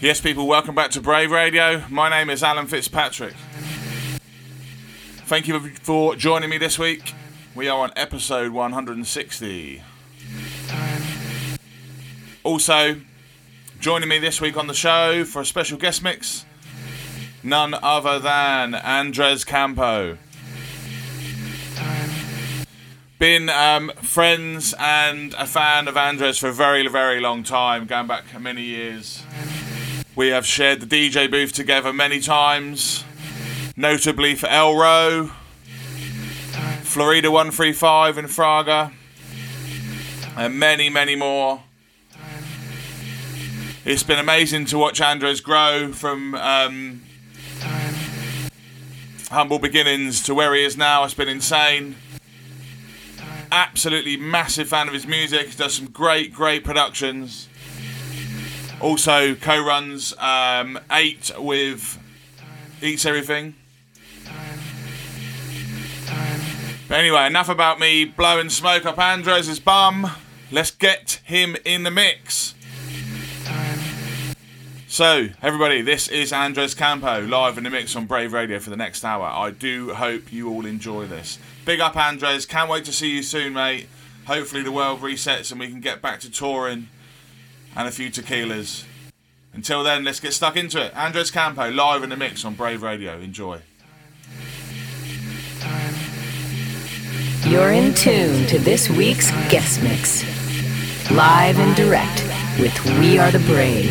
Yes, people, welcome back to Brave Radio. My name is Alan Fitzpatrick. Thank you for joining me this week. We are on episode 160. Also, joining me this week on the show for a special guest mix, none other than Andres Campo. Been um, friends and a fan of Andres for a very, very long time, going back many years. We have shared the DJ booth together many times, notably for Elrow, Florida 135 in Fraga, and many, many more. It's been amazing to watch Andres grow from um, humble beginnings to where he is now. It's been insane. Absolutely massive fan of his music. He does some great, great productions. Also co-runs um, eight with Eats Everything. But anyway, enough about me blowing smoke up Andres' bum. Let's get him in the mix. So, everybody, this is Andres Campo live in the mix on Brave Radio for the next hour. I do hope you all enjoy this. Big up, Andres. Can't wait to see you soon, mate. Hopefully, the world resets and we can get back to touring and a few tequilas. Until then, let's get stuck into it. Andres Campo live in the mix on Brave Radio. Enjoy. You're in tune to this week's guest mix. Live and direct with We Are the Brave.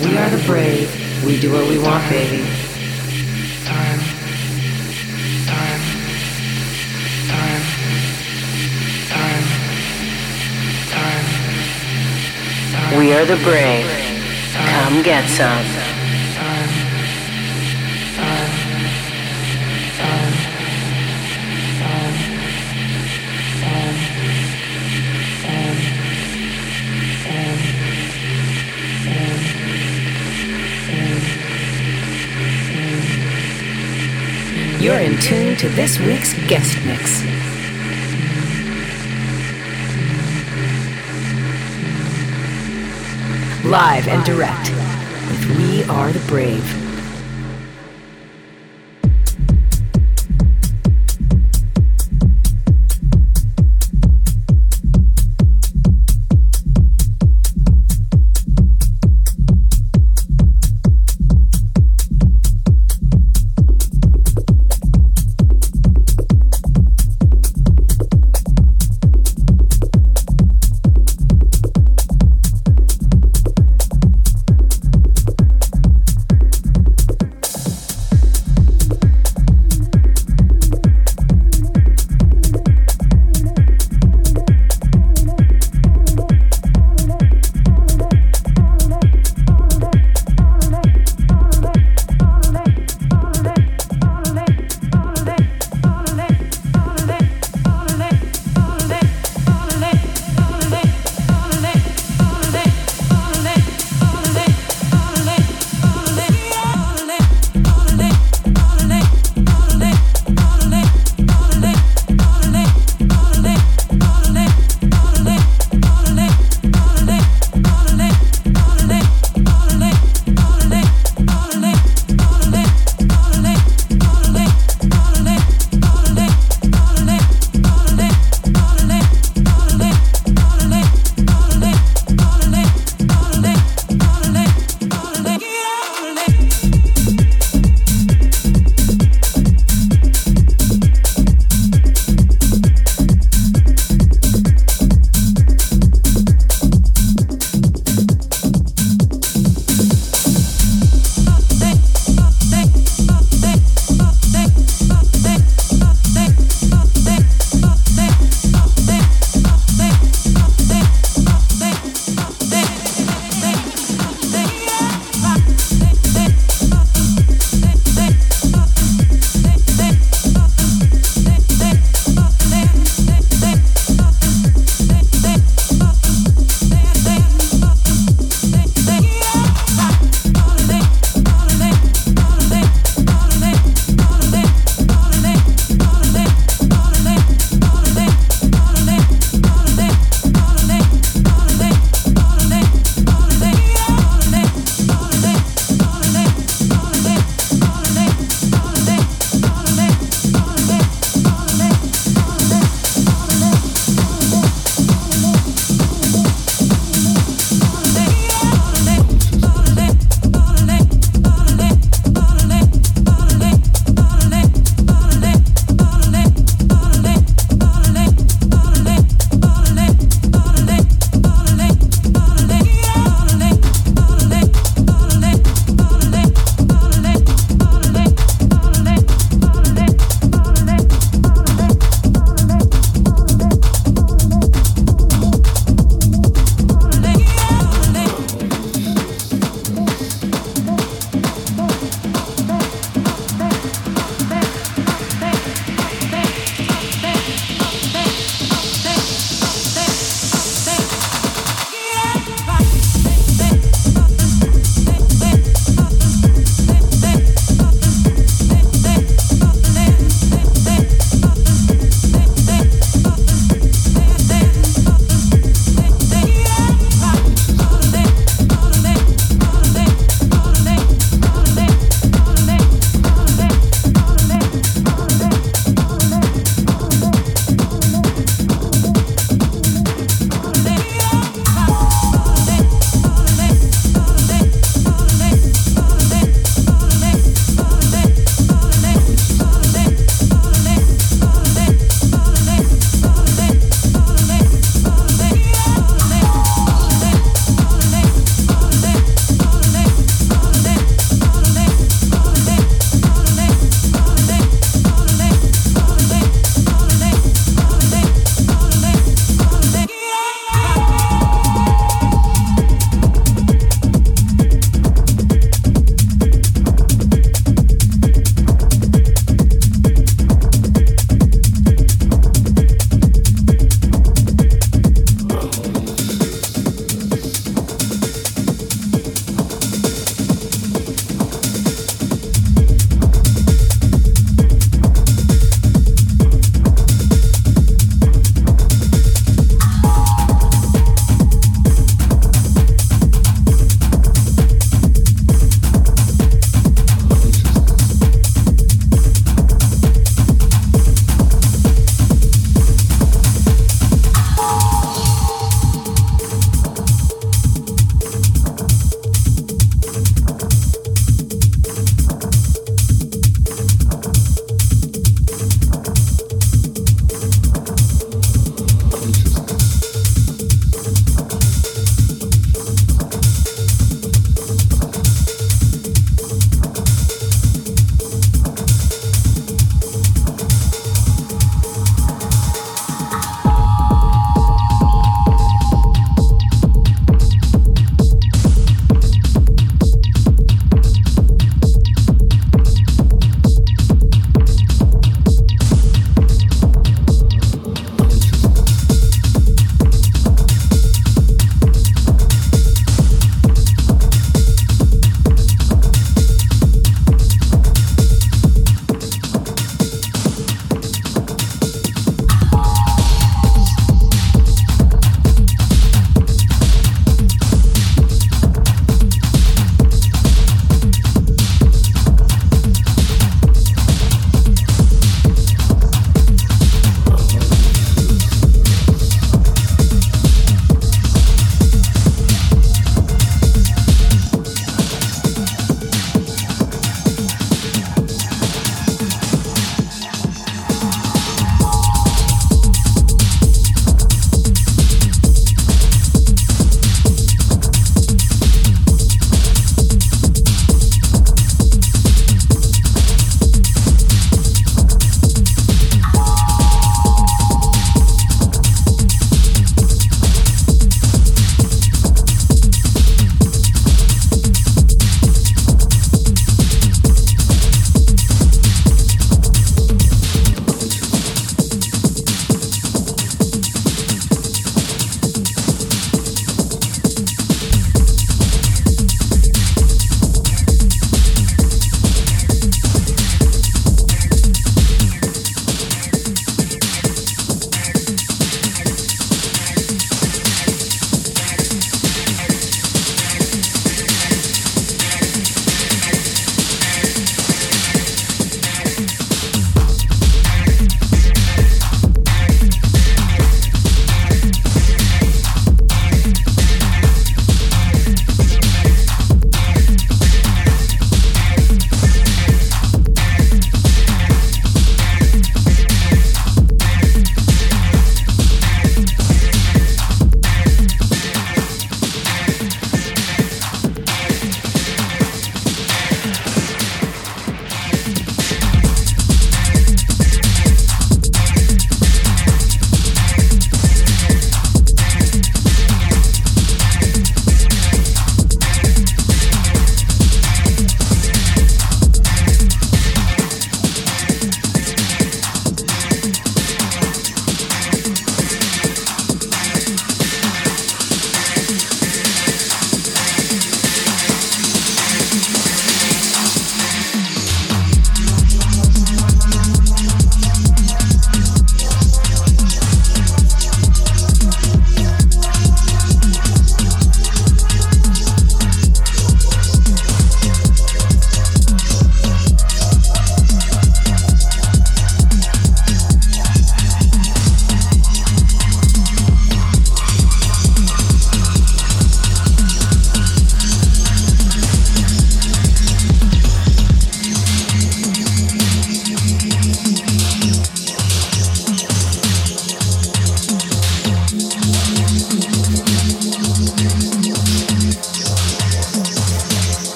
We are the brave. We do what we want, baby. We are the brave. Come get some. You're in tune to this week's guest mix. Live and direct with We Are the Brave.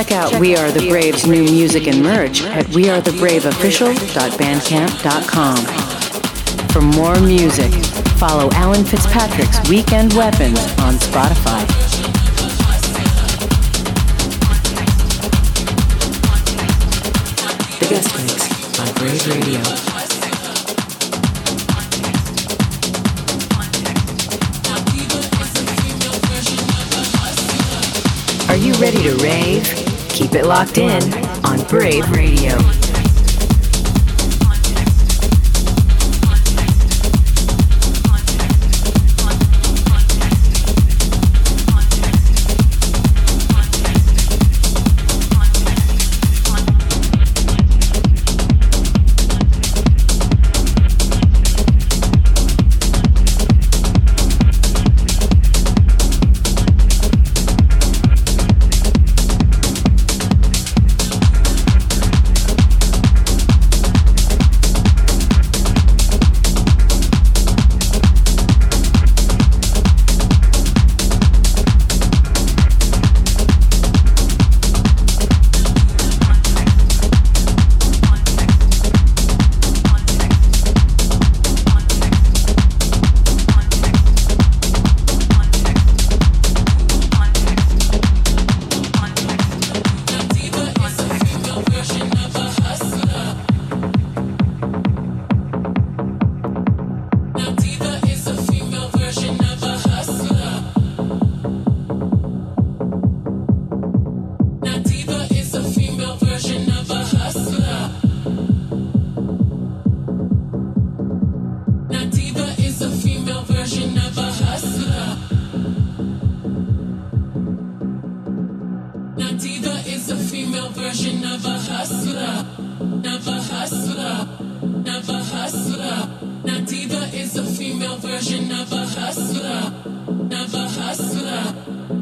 Check out We Are the Brave's new music and merch at wearethebraveofficial.bandcamp.com. For more music, follow Alan Fitzpatrick's Weekend Weapons on Spotify. The Guest Mix on Brave Radio. Are you ready to rave? Keep it locked in on Brave Radio. diva is a female version of a hustler. Of a hustler. Of a hustler. Now diva is a female version of a hustler. Of a hustler.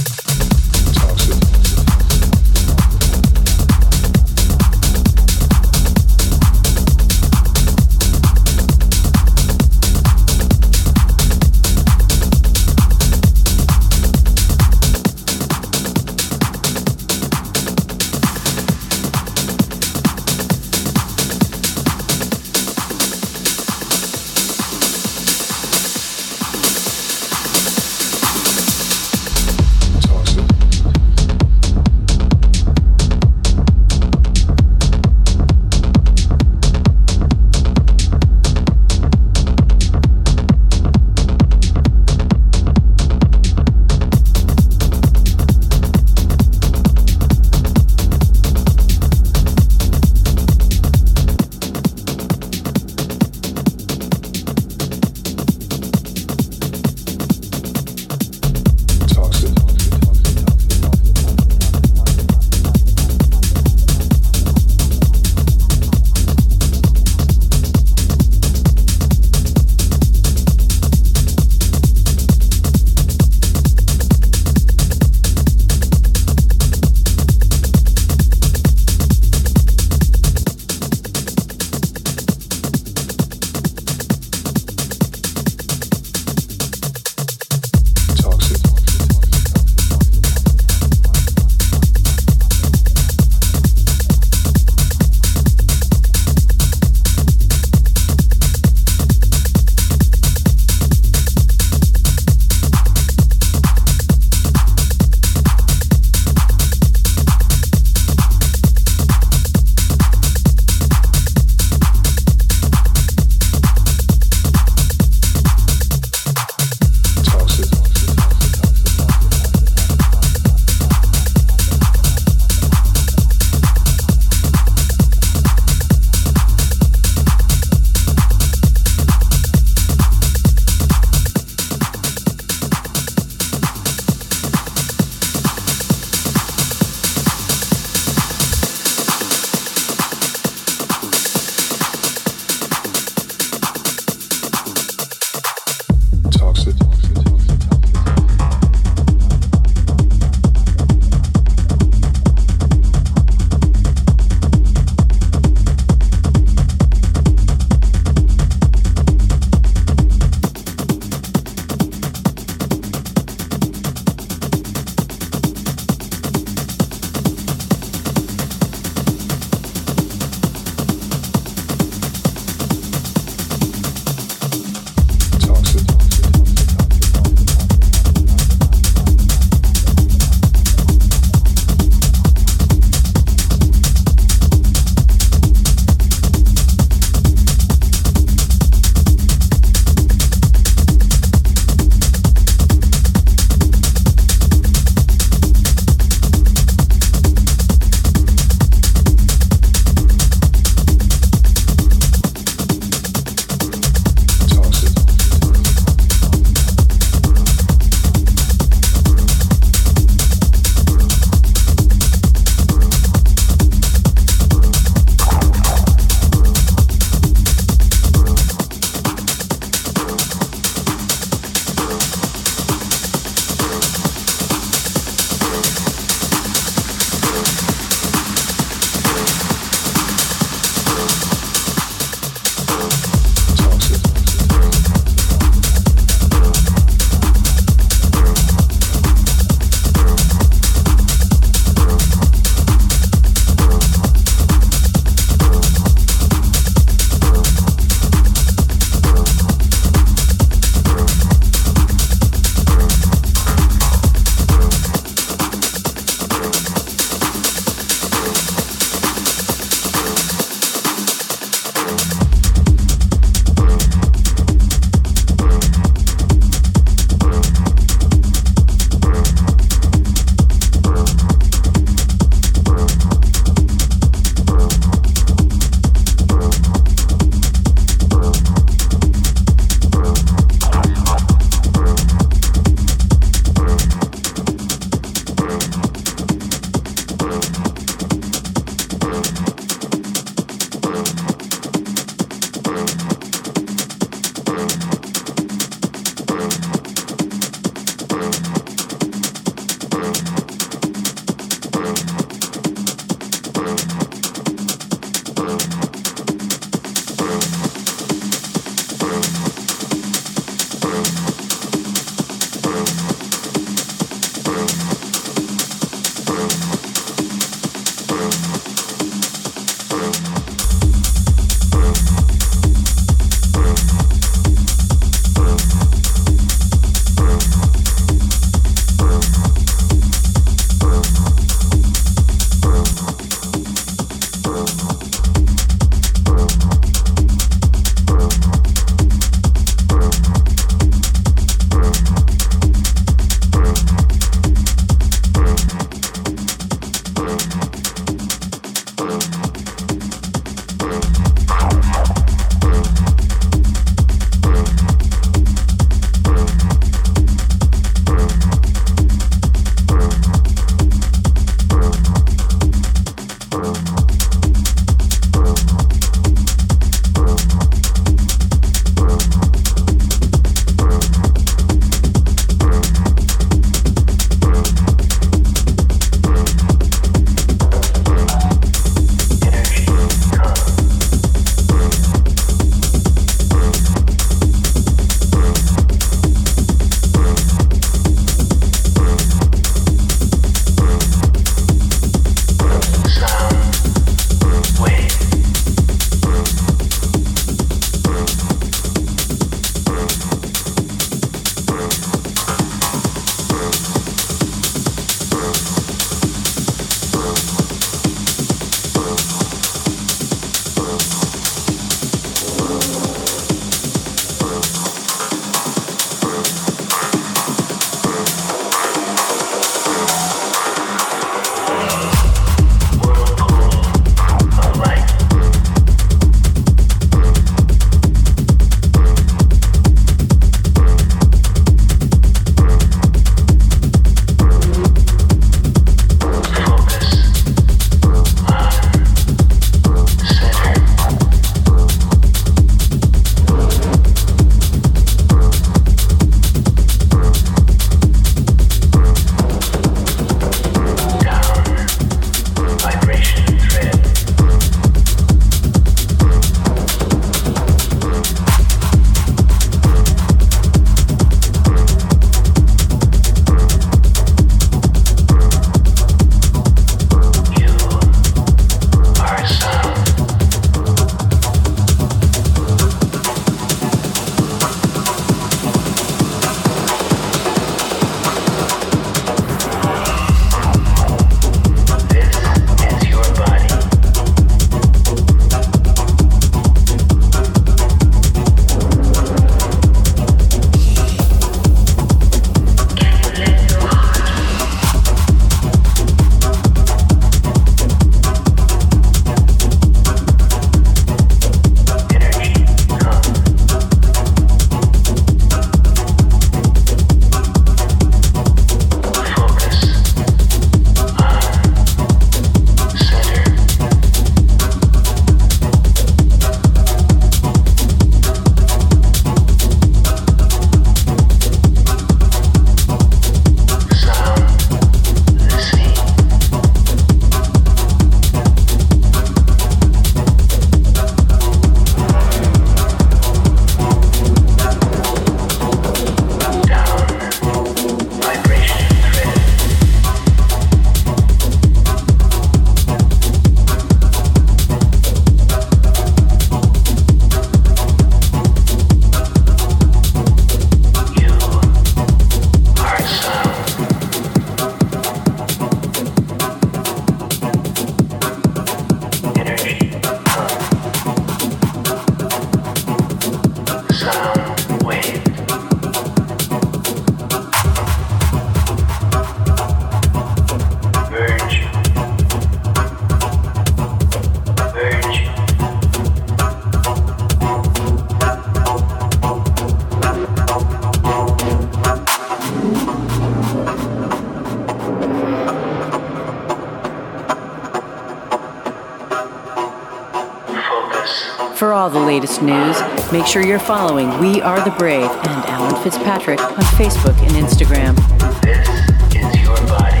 Make sure you're following We Are the Brave and Alan Fitzpatrick on Facebook and Instagram. This is your body.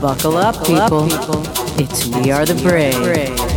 Buckle up, people. It's We Are the Brave.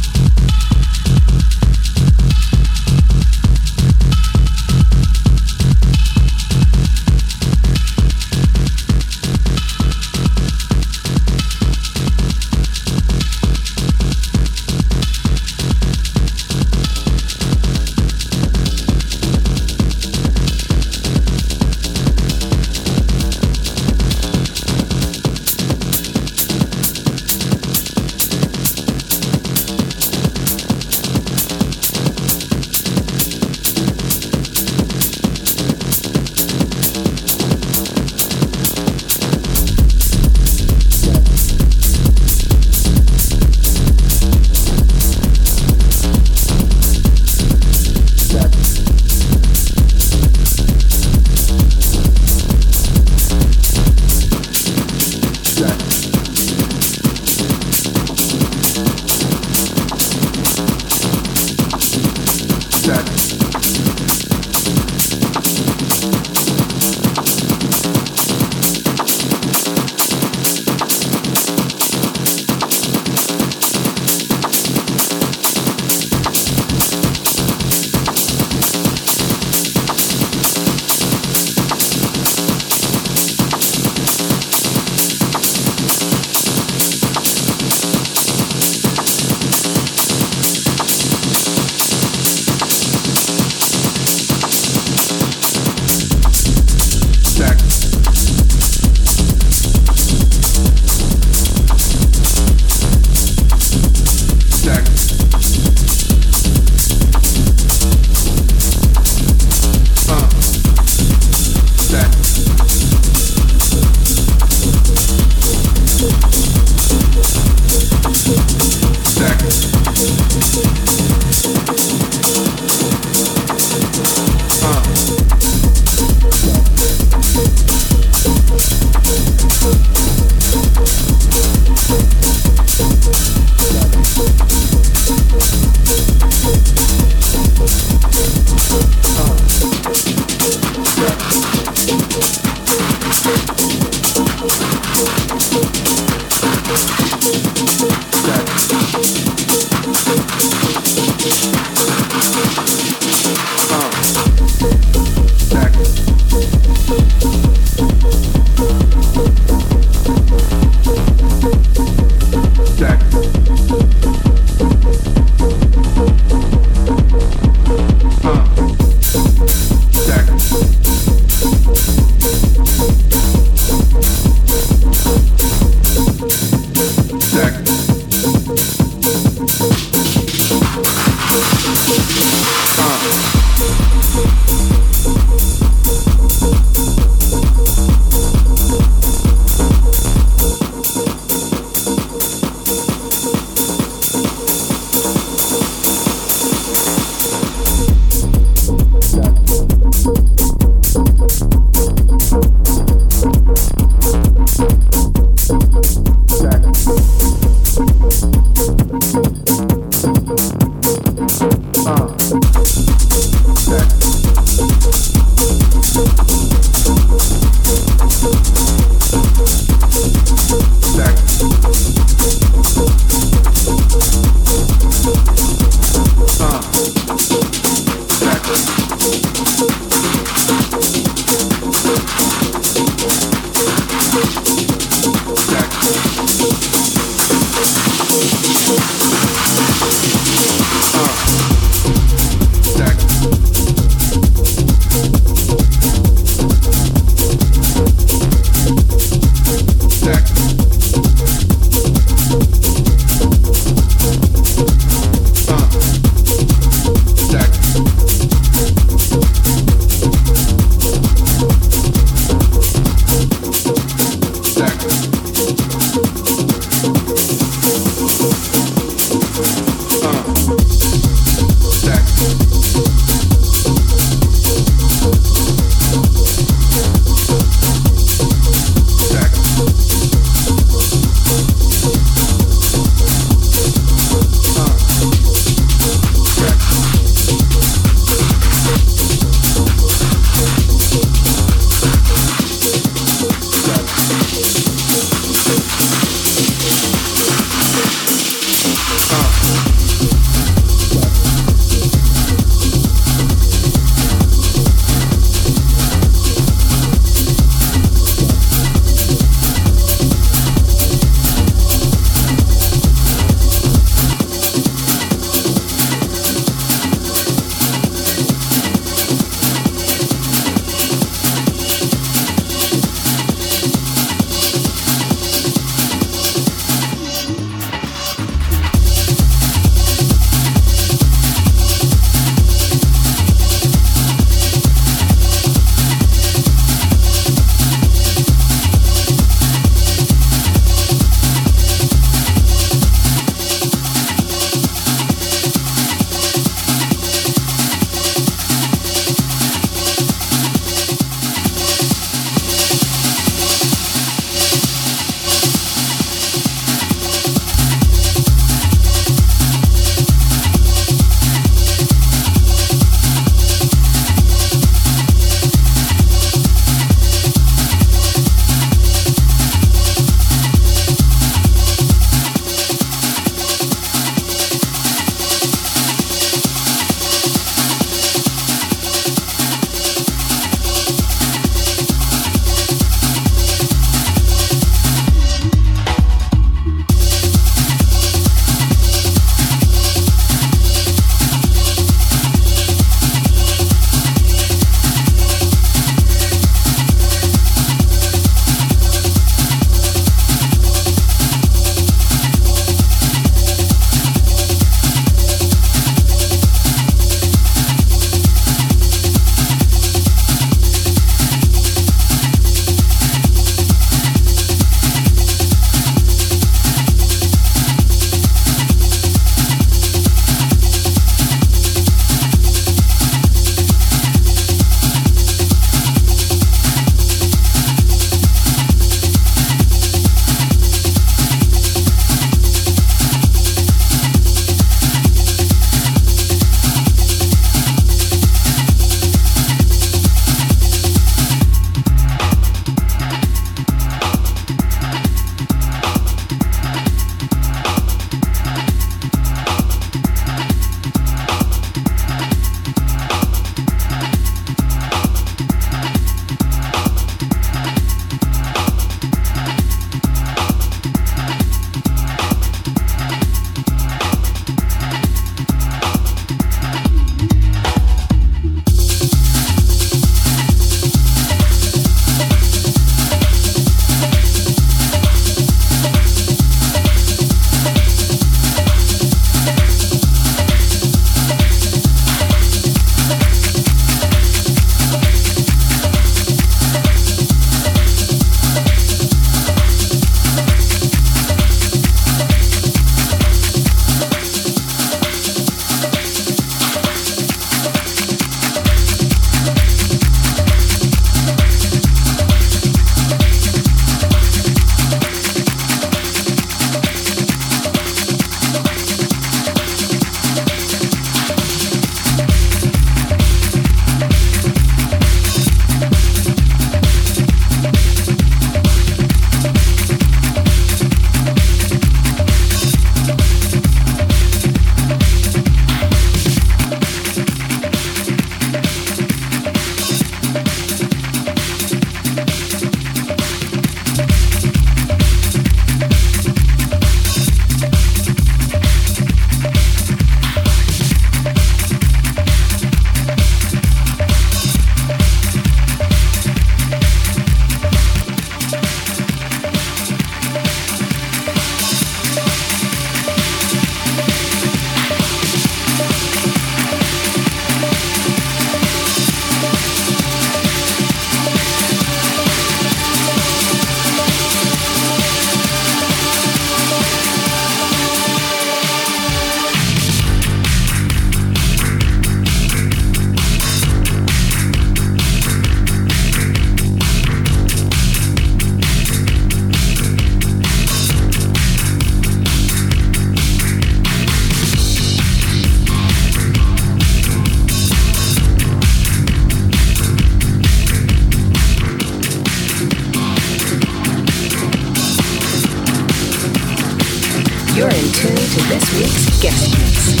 and tune to this week's guest mix.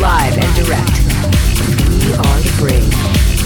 Live and direct, we are the brave.